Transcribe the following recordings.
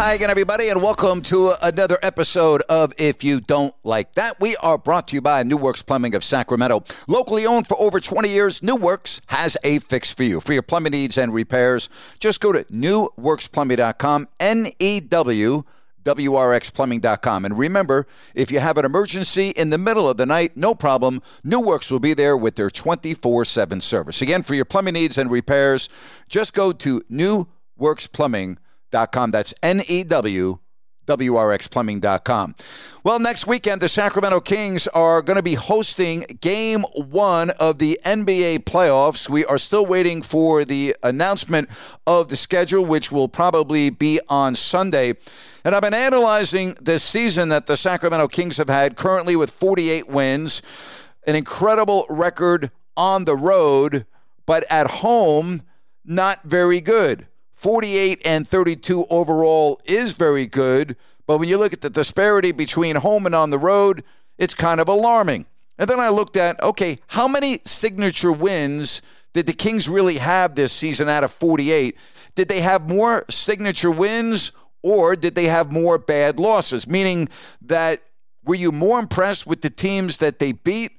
Hi again, everybody, and welcome to another episode of If You Don't Like That. We are brought to you by New Works Plumbing of Sacramento. Locally owned for over 20 years, New Works has a fix for you. For your plumbing needs and repairs, just go to newworksplumbing.com, N E W. WRXplumbing.com. And remember, if you have an emergency in the middle of the night, no problem. New Works will be there with their 24 7 service. Again, for your plumbing needs and repairs, just go to newworksplumbing.com. That's N E W. WRXplumbing.com. Well, next weekend, the Sacramento Kings are going to be hosting game one of the NBA playoffs. We are still waiting for the announcement of the schedule, which will probably be on Sunday. And I've been analyzing this season that the Sacramento Kings have had currently with 48 wins, an incredible record on the road, but at home, not very good. 48 and 32 overall is very good, but when you look at the disparity between home and on the road, it's kind of alarming. And then I looked at, okay, how many signature wins did the Kings really have this season out of 48? Did they have more signature wins or did they have more bad losses? Meaning that were you more impressed with the teams that they beat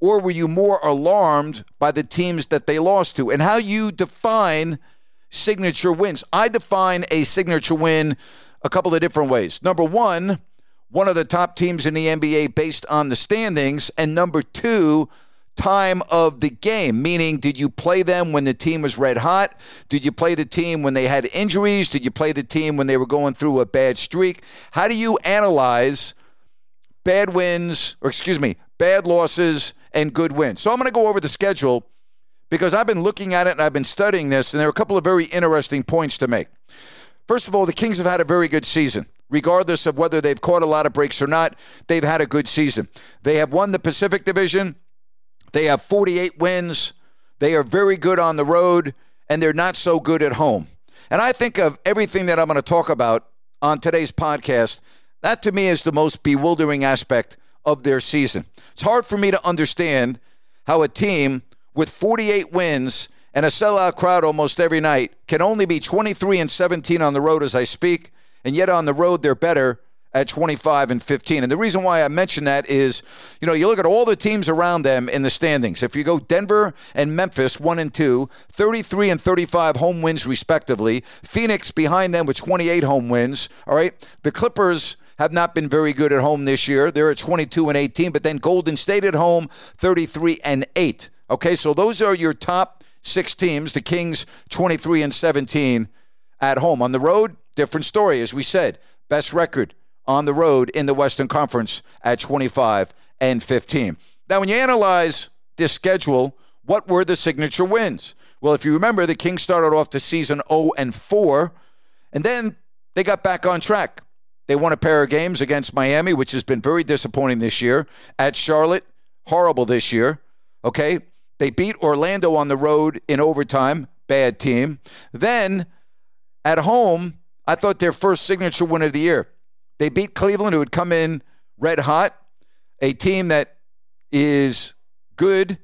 or were you more alarmed by the teams that they lost to? And how you define signature wins. I define a signature win a couple of different ways. Number one, one of the top teams in the NBA based on the standings. And number two, time of the game, meaning did you play them when the team was red hot? Did you play the team when they had injuries? Did you play the team when they were going through a bad streak? How do you analyze bad wins, or excuse me, bad losses and good wins? So I'm going to go over the schedule because I've been looking at it and I've been studying this, and there are a couple of very interesting points to make. First of all, the Kings have had a very good season. Regardless of whether they've caught a lot of breaks or not, they've had a good season. They have won the Pacific Division. They have 48 wins. They are very good on the road, and they're not so good at home. And I think of everything that I'm going to talk about on today's podcast, that to me is the most bewildering aspect of their season. It's hard for me to understand how a team with 48 wins and a sellout crowd almost every night can only be 23 and 17 on the road as I speak, and yet on the road they're better at 25 and 15. And the reason why I mention that is, you know, you look at all the teams around them in the standings. If you go Denver and Memphis, 1 and 2, 33 and 35 home wins respectively. Phoenix behind them with 28 home wins, all right? The Clippers have not been very good at home this year. They're at 22 and 18, but then Golden State at home, 33 and 8. Okay, so those are your top six teams. The Kings, 23 and 17 at home. On the road, different story, as we said. Best record on the road in the Western Conference at 25 and 15. Now, when you analyze this schedule, what were the signature wins? Well, if you remember, the Kings started off the season 0 and 4, and then they got back on track. They won a pair of games against Miami, which has been very disappointing this year. At Charlotte, horrible this year. Okay, they beat Orlando on the road in overtime, bad team. Then at home, I thought their first signature win of the year. They beat Cleveland, who had come in red hot, a team that is good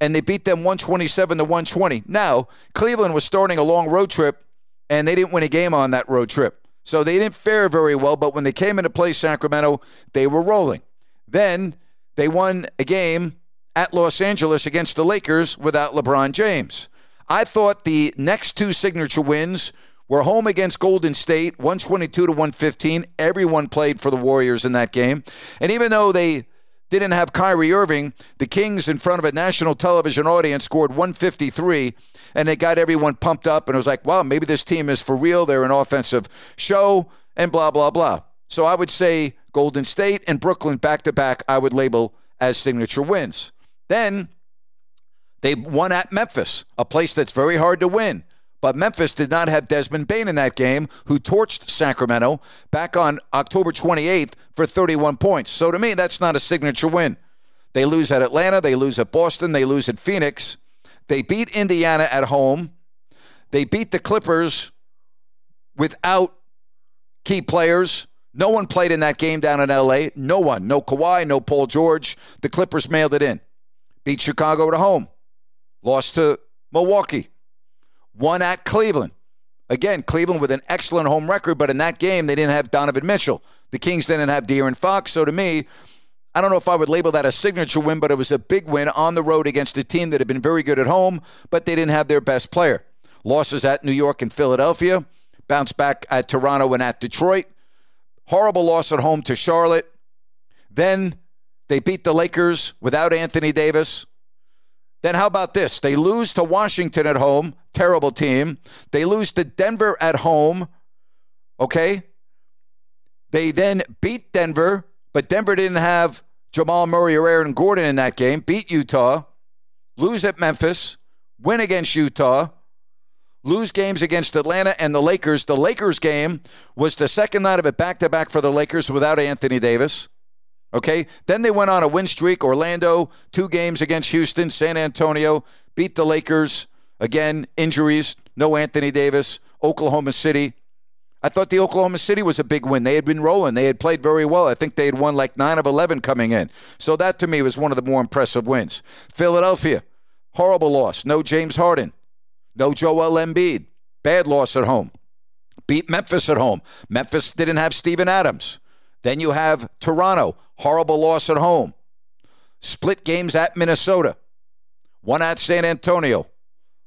and they beat them 127 to 120. Now, Cleveland was starting a long road trip, and they didn't win a game on that road trip. So they didn't fare very well, but when they came into play Sacramento, they were rolling. Then they won a game at Los Angeles against the Lakers without LeBron James. I thought the next two signature wins were home against Golden State, 122 to 115. Everyone played for the Warriors in that game. And even though they didn't have Kyrie Irving, the Kings in front of a national television audience scored 153 and it got everyone pumped up and it was like, wow, maybe this team is for real. They're an offensive show and blah blah blah. So I would say Golden State and Brooklyn back to back I would label as signature wins. Then they won at Memphis, a place that's very hard to win. But Memphis did not have Desmond Bane in that game, who torched Sacramento back on October 28th for 31 points. So to me, that's not a signature win. They lose at Atlanta, they lose at Boston, they lose at Phoenix. They beat Indiana at home. They beat the Clippers without key players. No one played in that game down in LA. No one. No Kawhi, no Paul George. The Clippers mailed it in. Beat Chicago at home. Lost to Milwaukee. Won at Cleveland. Again, Cleveland with an excellent home record, but in that game, they didn't have Donovan Mitchell. The Kings didn't have De'Aaron Fox. So to me, I don't know if I would label that a signature win, but it was a big win on the road against a team that had been very good at home, but they didn't have their best player. Losses at New York and Philadelphia, bounce back at Toronto and at Detroit. Horrible loss at home to Charlotte. Then they beat the Lakers without Anthony Davis. Then how about this? They lose to Washington at home, terrible team. They lose to Denver at home. Okay? They then beat Denver, but Denver didn't have Jamal Murray or Aaron Gordon in that game. Beat Utah, lose at Memphis, win against Utah, lose games against Atlanta and the Lakers. The Lakers game was the second night of it back to back for the Lakers without Anthony Davis. Okay. Then they went on a win streak. Orlando, two games against Houston, San Antonio, beat the Lakers. Again, injuries, no Anthony Davis. Oklahoma City. I thought the Oklahoma City was a big win. They had been rolling. They had played very well. I think they had won like 9 of 11 coming in. So that to me was one of the more impressive wins. Philadelphia, horrible loss. No James Harden. No Joel Embiid. Bad loss at home. Beat Memphis at home. Memphis didn't have Steven Adams. Then you have Toronto, horrible loss at home. Split games at Minnesota. One at San Antonio.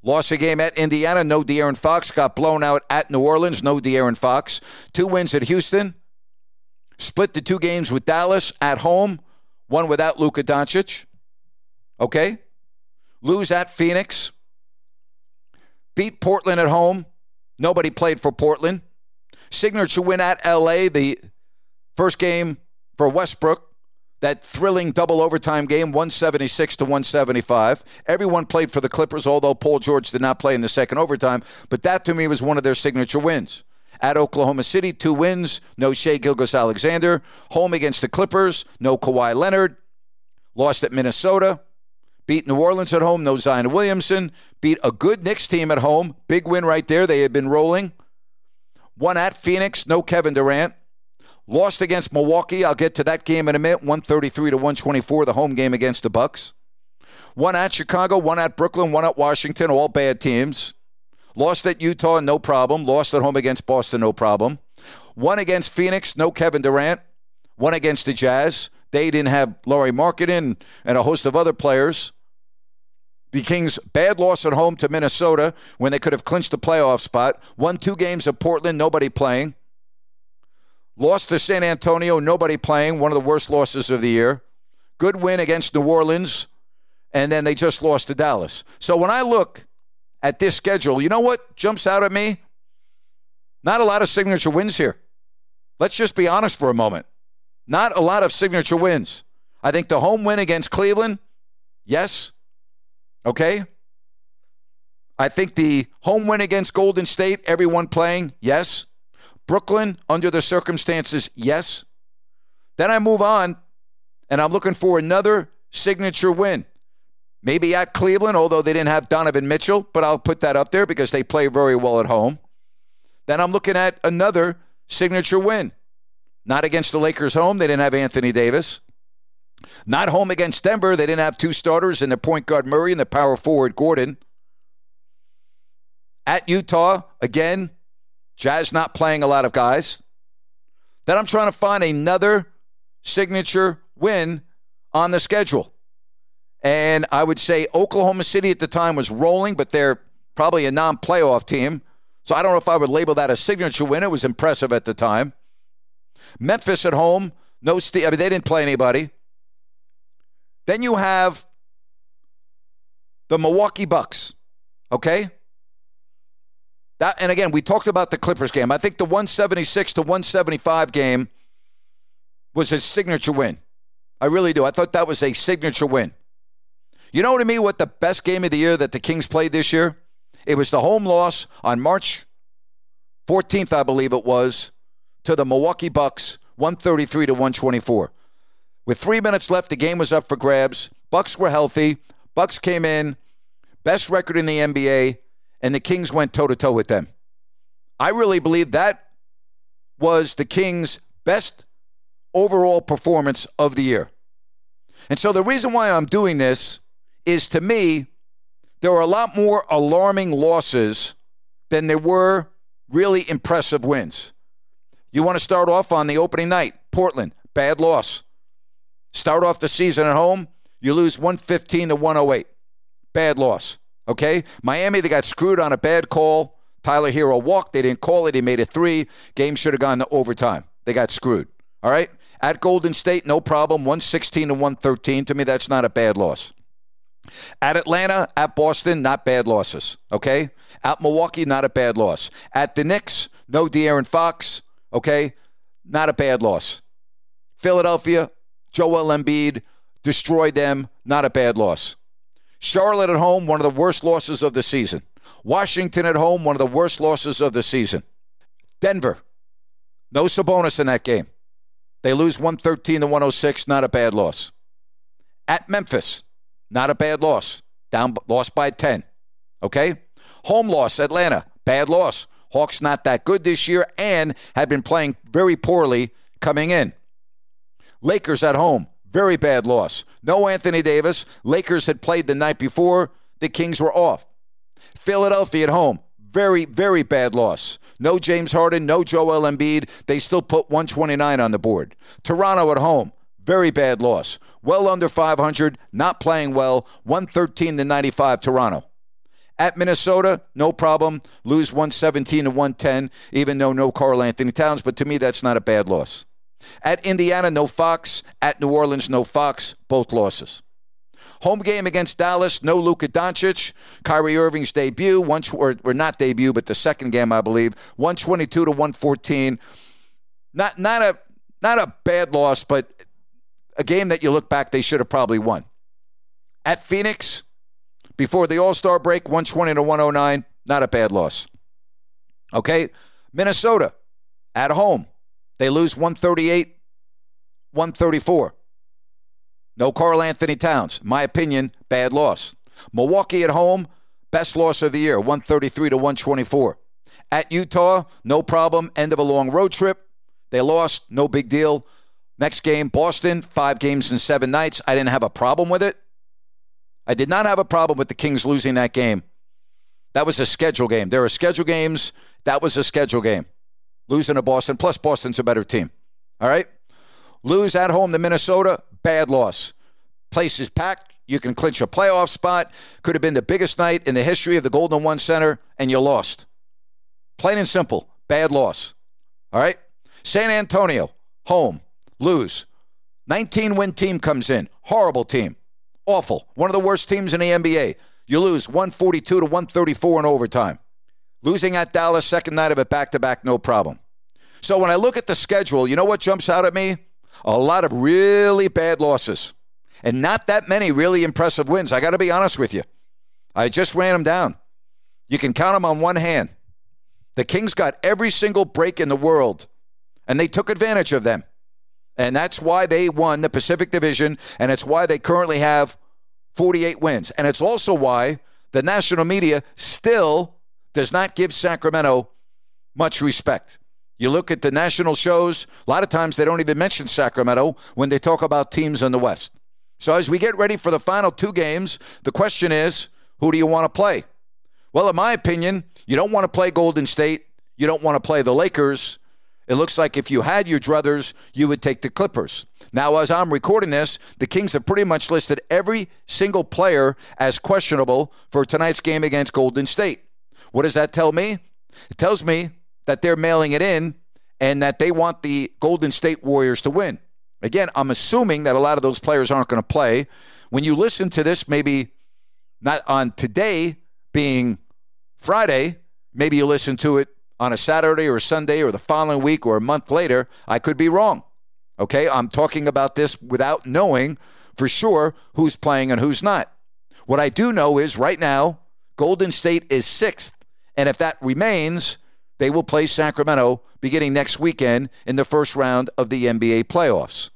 Lost a game at Indiana. No De'Aaron Fox. Got blown out at New Orleans. No De'Aaron Fox. Two wins at Houston. Split the two games with Dallas at home. One without Luka Doncic. Okay. Lose at Phoenix. Beat Portland at home. Nobody played for Portland. Signature win at LA. The first game for Westbrook that thrilling double overtime game 176 to 175 everyone played for the clippers although paul george did not play in the second overtime but that to me was one of their signature wins. At oklahoma city two wins no shai gilgeous-alexander home against the clippers no Kawhi leonard. Lost at minnesota beat new orleans at home no zion williamson. Beat a good knicks team at home big win right there they had been rolling. One at phoenix no kevin durant Lost against Milwaukee. I'll get to that game in a minute. 133 to 124, the home game against the Bucks. One at Chicago, one at Brooklyn, one at Washington, all bad teams. Lost at Utah, no problem. Lost at home against Boston, no problem. One against Phoenix, no Kevin Durant. One against the Jazz. They didn't have Lauri Markkanen and a host of other players. The Kings' bad loss at home to Minnesota when they could have clinched the playoff spot. Won two games at Portland, nobody playing. Lost to San Antonio, nobody playing, one of the worst losses of the year. Good win against New Orleans, and then they just lost to Dallas. So when I look at this schedule, you know what jumps out at me? Not a lot of signature wins here. Let's just be honest for a moment. Not a lot of signature wins. I think the home win against Cleveland, yes. Okay. I think the home win against Golden State, everyone playing, yes. Brooklyn, under the circumstances, yes. Then I move on, and I'm looking for another signature win. Maybe at Cleveland, although they didn't have Donovan Mitchell, but I'll put that up there because they play very well at home. Then I'm looking at another signature win. Not against the Lakers home. They didn't have Anthony Davis. Not home against Denver. They didn't have two starters in the point guard Murray and the power forward Gordon. At Utah, again, Jazz not playing a lot of guys. Then I'm trying to find another signature win on the schedule. And I would say Oklahoma City at the time was rolling, but they're probably a non playoff team. So I don't know if I would label that a signature win. It was impressive at the time. Memphis at home, no. I mean, they didn't play anybody. Then you have the Milwaukee Bucks. Okay? That and again, we talked about the Clippers game. I think the 176 to 175 game was a signature win. I really do. I thought that was a signature win. You know what I mean? What the best game of the year that the Kings played this year? It was the home loss on March 14th, I believe it was, to the Milwaukee Bucks, 133 to 124. With three minutes left, the game was up for grabs. Bucks were healthy. Bucks came in, best record in the NBA, and the Kings went toe to toe with them. I really believe that was the Kings' best overall performance of the year. And so the reason why I'm doing this is to me, there are a lot more alarming losses than there were really impressive wins. You want to start off on the opening night, Portland, bad loss. Start off the season at home, you lose 115 to 108. Bad loss. Okay? Miami, they got screwed on a bad call. Tyler Herro walked. They didn't call it. He made it three. Game should have gone to overtime. They got screwed. All right? At Golden State, no problem. 116 to 113. To me, that's not a bad loss. At Atlanta, at Boston, not bad losses. Okay? At Milwaukee, not a bad loss. At the Knicks, no De'Aaron Fox. Okay? Not a bad loss. Philadelphia, Joel Embiid destroyed them. Not a bad loss. Charlotte at home, one of the worst losses of the season. Washington at home, one of the worst losses of the season. Denver, no Sabonis in that game. They lose 113 to 106, not a bad loss. At Memphis, not a bad loss. Down lost by 10. Okay? Home loss, Atlanta, bad loss. Hawks not that good this year and have been playing very poorly coming in. Lakers at home, very bad loss. No Anthony Davis. Lakers had played the night before. The Kings were off. Philadelphia at home, very, very bad loss. No James Harden, no Joel Embiid. They still put 129 on the board. Toronto at home, very bad loss. Well under 500, not playing well. 113 to 95 Toronto. At Minnesota, no problem. Lose 117 to 110, even though no Karl-Anthony Towns. But to me, that's not a bad loss. At Indiana, no Fox. At New Orleans, no Fox. Both losses. Home game against Dallas, no Luka Doncic. Kyrie Irving's debut, one, or, or not debut, but the second game, I believe, 122 to 114. Not, not, a, not a bad loss, but a game that you look back, they should have probably won. At Phoenix, before the All Star break, 120 to 109, not a bad loss. Okay, Minnesota at home, they lose 138, 134. No Karl-Anthony Towns. My opinion, bad loss. Milwaukee at home, best loss of the year, 133 to 124. At Utah, no problem. End of a long road trip. They lost, no big deal. Next game, Boston, five games in seven nights. I didn't have a problem with it. I did not have a problem with the Kings losing that game. That was a schedule game. There are schedule games. That was a schedule game. Losing to Boston, plus Boston's a better team. All right? Lose at home to Minnesota, bad loss. Place is packed. You can clinch a playoff spot. Could have been the biggest night in the history of the Golden One Center, and you lost. Plain and simple, bad loss. All right? San Antonio, home, lose. 19 win team comes in. Horrible team. Awful. One of the worst teams in the NBA. You lose 142 to 134 in overtime. Losing at Dallas, second night of it back to back, no problem. So when I look at the schedule, you know what jumps out at me? A lot of really bad losses and not that many really impressive wins. I got to be honest with you. I just ran them down. You can count them on one hand. The Kings got every single break in the world, and they took advantage of them. And that's why they won the Pacific Division, and it's why they currently have 48 wins. And it's also why the national media still does not give Sacramento much respect. You look at the national shows, a lot of times they don't even mention Sacramento when they talk about teams in the West. So as we get ready for the final two games, the question is who do you want to play? Well, in my opinion, you don't want to play Golden State. You don't want to play the Lakers. It looks like if you had your druthers, you would take the Clippers. Now, as I'm recording this, the Kings have pretty much listed every single player as questionable for tonight's game against Golden State. What does that tell me? It tells me that they're mailing it in and that they want the Golden State Warriors to win. Again, I'm assuming that a lot of those players aren't going to play. When you listen to this, maybe not on today being Friday, maybe you listen to it on a Saturday or a Sunday or the following week or a month later. I could be wrong. Okay, I'm talking about this without knowing for sure who's playing and who's not. What I do know is right now, Golden State is sixth. And if that remains, they will play Sacramento beginning next weekend in the first round of the NBA playoffs.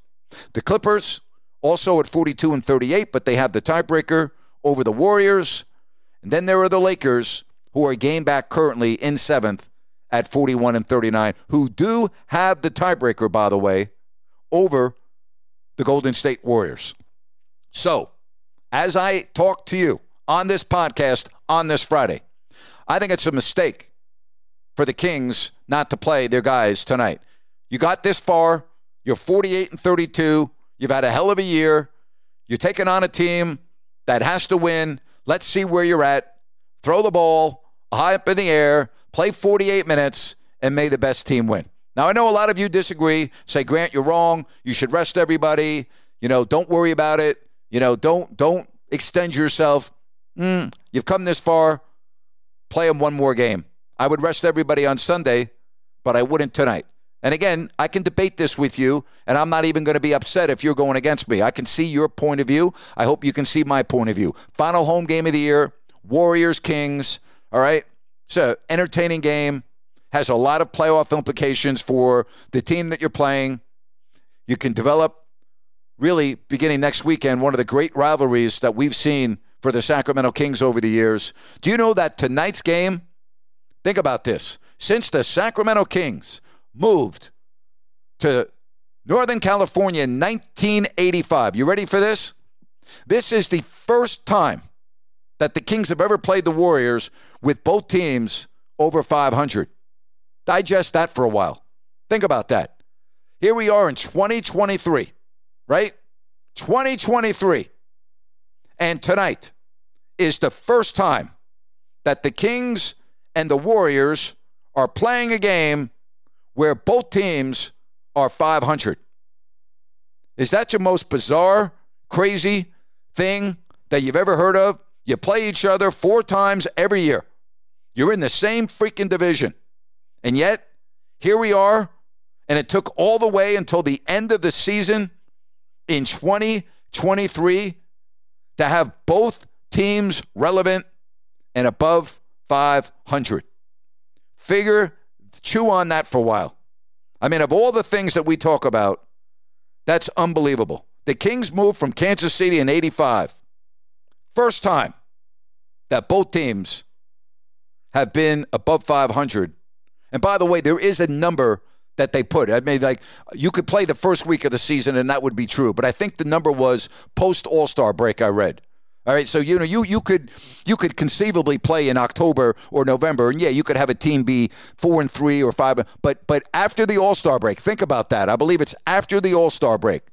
The Clippers also at 42 and 38, but they have the tiebreaker over the Warriors. And then there are the Lakers, who are game back currently in seventh at 41 and 39, who do have the tiebreaker, by the way, over the Golden State Warriors. So, as I talk to you on this podcast on this Friday, I think it's a mistake for the Kings not to play their guys tonight. You got this far. You're 48 and 32. You've had a hell of a year. You're taking on a team that has to win. Let's see where you're at. Throw the ball high up in the air, play 48 minutes, and may the best team win. Now, I know a lot of you disagree. Say, Grant, you're wrong. You should rest everybody. You know, don't worry about it. You know, don't don't extend yourself. Mm, you've come this far. Play them one more game. I would rest everybody on Sunday, but I wouldn't tonight. And again, I can debate this with you, and I'm not even going to be upset if you're going against me. I can see your point of view. I hope you can see my point of view. Final home game of the year Warriors, Kings. All right. An entertaining game, has a lot of playoff implications for the team that you're playing. You can develop, really, beginning next weekend, one of the great rivalries that we've seen for the Sacramento Kings over the years. Do you know that tonight's game? Think about this. Since the Sacramento Kings moved to Northern California in 1985, you ready for this? This is the first time that the Kings have ever played the Warriors with both teams over 500. Digest that for a while. Think about that. Here we are in 2023, right? 2023. And tonight is the first time that the Kings and the Warriors are playing a game where both teams are 500. Is that your most bizarre, crazy thing that you've ever heard of? You play each other four times every year. You're in the same freaking division. And yet, here we are, and it took all the way until the end of the season in 2023 to have both teams relevant and above 500. Figure, chew on that for a while. I mean, of all the things that we talk about, that's unbelievable. The Kings moved from Kansas City in 85. First time that both teams have been above 500. And by the way, there is a number that they put. I mean, like you could play the first week of the season and that would be true, but I think the number was post All Star break. I read. All right, so you know you you could you could conceivably play in October or November, and yeah, you could have a team be four and three or five. But but after the All Star break, think about that. I believe it's after the All Star break.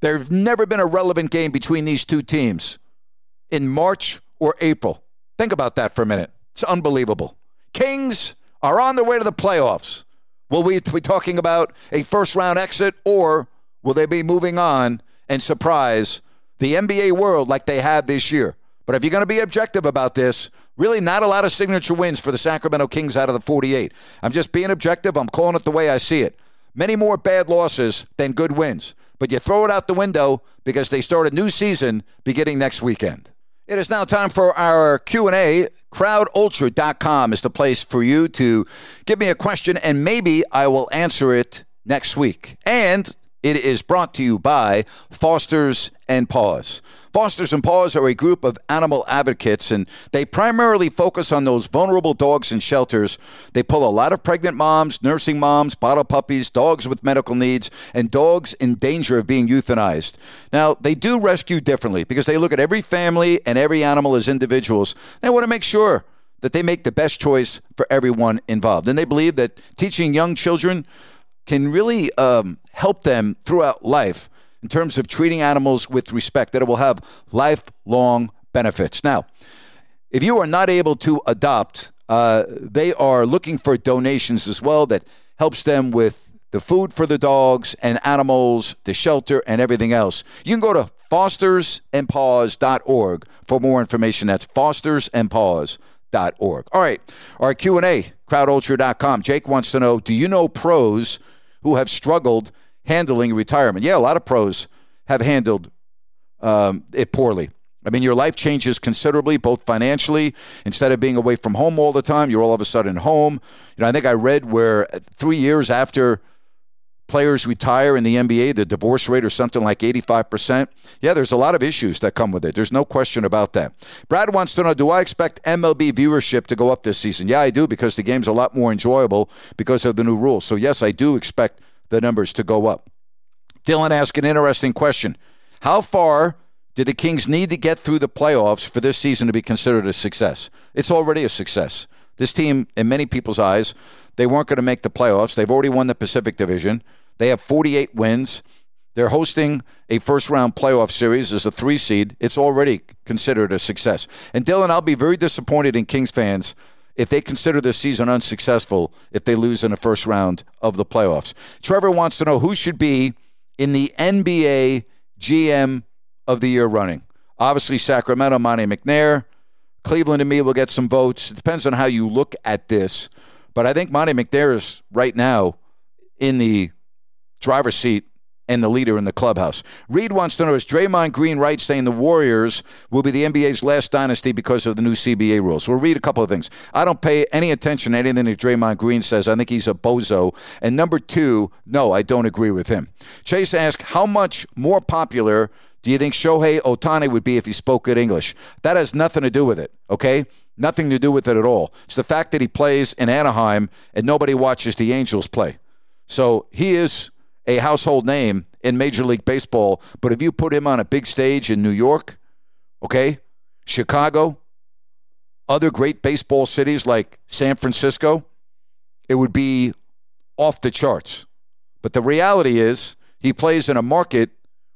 There's never been a relevant game between these two teams in March or April. Think about that for a minute. It's unbelievable. Kings are on their way to the playoffs. Will we be talking about a first round exit, or will they be moving on and surprise? the NBA world like they have this year. But if you're going to be objective about this, really not a lot of signature wins for the Sacramento Kings out of the 48. I'm just being objective. I'm calling it the way I see it. Many more bad losses than good wins. But you throw it out the window because they start a new season beginning next weekend. It is now time for our Q&A. Crowdultra.com is the place for you to give me a question and maybe I will answer it next week. And It is brought to you by Fosters and Paws. Fosters and Paws are a group of animal advocates, and they primarily focus on those vulnerable dogs in shelters. They pull a lot of pregnant moms, nursing moms, bottle puppies, dogs with medical needs, and dogs in danger of being euthanized. Now, they do rescue differently because they look at every family and every animal as individuals. They want to make sure that they make the best choice for everyone involved. And they believe that teaching young children can really um, help them throughout life in terms of treating animals with respect, that it will have lifelong benefits. Now, if you are not able to adopt, uh, they are looking for donations as well that helps them with the food for the dogs and animals, the shelter, and everything else. You can go to fostersandpaws.org for more information. That's fostersandpaws.org. All right, our Q&A, crowdultra.com. Jake wants to know, do you know pros who have struggled – handling retirement. Yeah, a lot of pros have handled um, it poorly. I mean, your life changes considerably, both financially. Instead of being away from home all the time, you're all of a sudden home. You know, I think I read where three years after players retire in the NBA, the divorce rate is something like 85%. Yeah, there's a lot of issues that come with it. There's no question about that. Brad wants to know Do I expect MLB viewership to go up this season? Yeah, I do, because the game's a lot more enjoyable because of the new rules. So, yes, I do expect the numbers to go up. Dylan asked an interesting question. How far did the Kings need to get through the playoffs for this season to be considered a success? It's already a success. This team, in many people's eyes, they weren't going to make the playoffs. They've already won the Pacific Division. They have 48 wins. They're hosting a first round playoff series as a three seed. It's already considered a success. And Dylan, I'll be very disappointed in Kings fans if they consider this season unsuccessful if they lose in the first round of the playoffs. Trevor wants to know who should be in the NBA GM of the year running. Obviously, Sacramento, Monte McNair. Cleveland and me will get some votes. It depends on how you look at this. But I think Monte McNair is right now in the driver's seat and the leader in the clubhouse. Reed wants to know is Draymond Green right saying the Warriors will be the NBA's last dynasty because of the new CBA rules? We'll read a couple of things. I don't pay any attention to anything that Draymond Green says. I think he's a bozo. And number two, no, I don't agree with him. Chase asked, how much more popular do you think Shohei Ohtani would be if he spoke good English? That has nothing to do with it, okay? Nothing to do with it at all. It's the fact that he plays in Anaheim and nobody watches the Angels play. So he is a household name in Major League Baseball, but if you put him on a big stage in New York, okay, Chicago, other great baseball cities like San Francisco, it would be off the charts. But the reality is, he plays in a market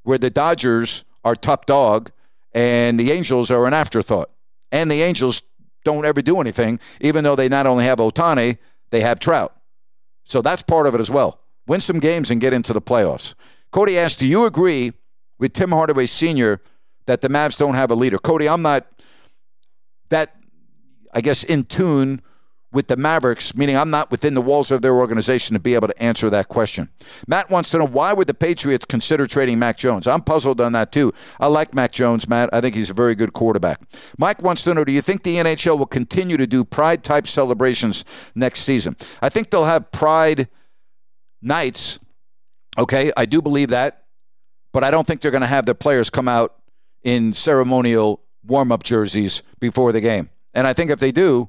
where the Dodgers are top dog and the Angels are an afterthought. And the Angels don't ever do anything, even though they not only have Ohtani, they have Trout. So that's part of it as well win some games, and get into the playoffs. Cody asked, Do you agree with Tim Hardaway Sr. that the Mavs don't have a leader? Cody, I'm not that, I guess, in tune with the Mavericks, meaning I'm not within the walls of their organization to be able to answer that question. Matt wants to know why would the Patriots consider trading Mac Jones? I'm puzzled on that too. I like Mac Jones, Matt. I think he's a very good quarterback. Mike wants to know do you think the NHL will continue to do pride type celebrations next season? I think they'll have pride nights. Okay, I do believe that, but I don't think they're going to have their players come out in ceremonial warm up jerseys before the game. And I think if they do,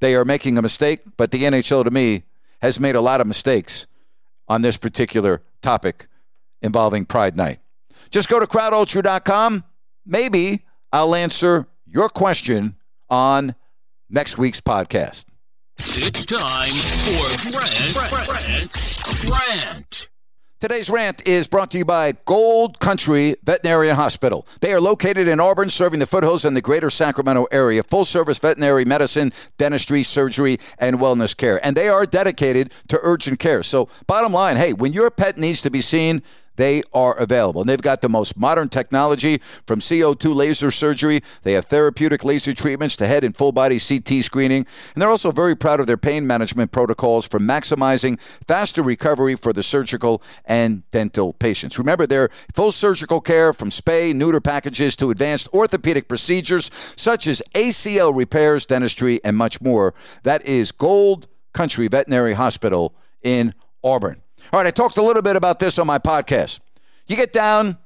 they are making a mistake. But the NHL, to me, has made a lot of mistakes on this particular topic involving Pride Night. Just go to crowdultra.com. Maybe I'll answer your question on next week's podcast. It's time for Grant, Grant, Grant. Today's rant is brought to you by Gold Country Veterinary Hospital. They are located in Auburn, serving the foothills in the greater Sacramento area. Full service veterinary medicine, dentistry, surgery, and wellness care. And they are dedicated to urgent care. So, bottom line hey, when your pet needs to be seen, they are available. And they've got the most modern technology from CO2 laser surgery. They have therapeutic laser treatments to head and full body CT screening. And they're also very proud of their pain management protocols for maximizing faster recovery for the surgical and dental patients. Remember, their full surgical care from spay, neuter packages to advanced orthopedic procedures such as ACL repairs, dentistry, and much more. That is Gold Country Veterinary Hospital in Auburn. All right, I talked a little bit about this on my podcast. You get down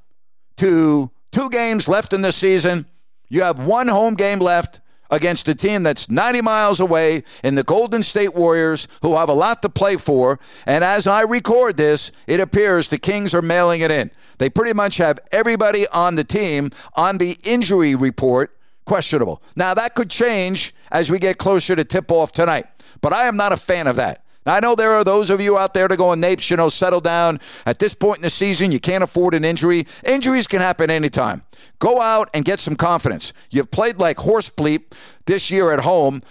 to two games left in the season, you have one home game left against a team that's 90 miles away in the Golden State Warriors, who have a lot to play for. And as I record this, it appears the Kings are mailing it in. They pretty much have everybody on the team on the injury report questionable. Now, that could change as we get closer to tip off tonight, but I am not a fan of that. Now, I know there are those of you out there that go, Napes, you know, settle down. At this point in the season, you can't afford an injury. Injuries can happen anytime. Go out and get some confidence. You've played like horse bleep this year at home,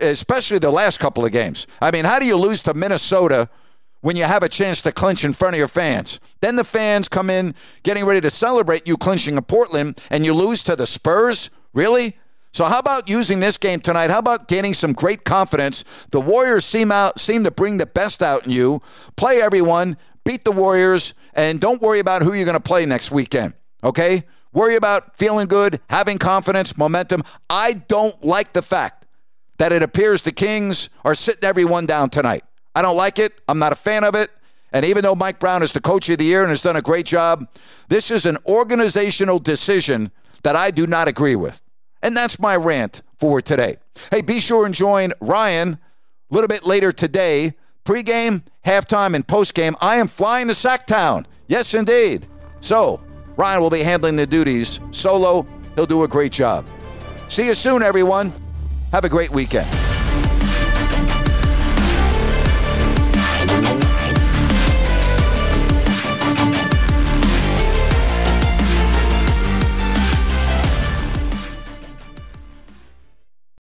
especially the last couple of games. I mean, how do you lose to Minnesota when you have a chance to clinch in front of your fans? Then the fans come in getting ready to celebrate you clinching in Portland, and you lose to the Spurs? Really? So how about using this game tonight? How about gaining some great confidence? The Warriors seem out seem to bring the best out in you. Play everyone, beat the Warriors, and don't worry about who you're going to play next weekend. Okay? Worry about feeling good, having confidence, momentum. I don't like the fact that it appears the Kings are sitting everyone down tonight. I don't like it. I'm not a fan of it. And even though Mike Brown is the coach of the year and has done a great job, this is an organizational decision that I do not agree with. And that's my rant for today. Hey, be sure and join Ryan a little bit later today. Pre-game, halftime, and post-game. I am flying to Sacktown. Yes, indeed. So, Ryan will be handling the duties solo. He'll do a great job. See you soon, everyone. Have a great weekend.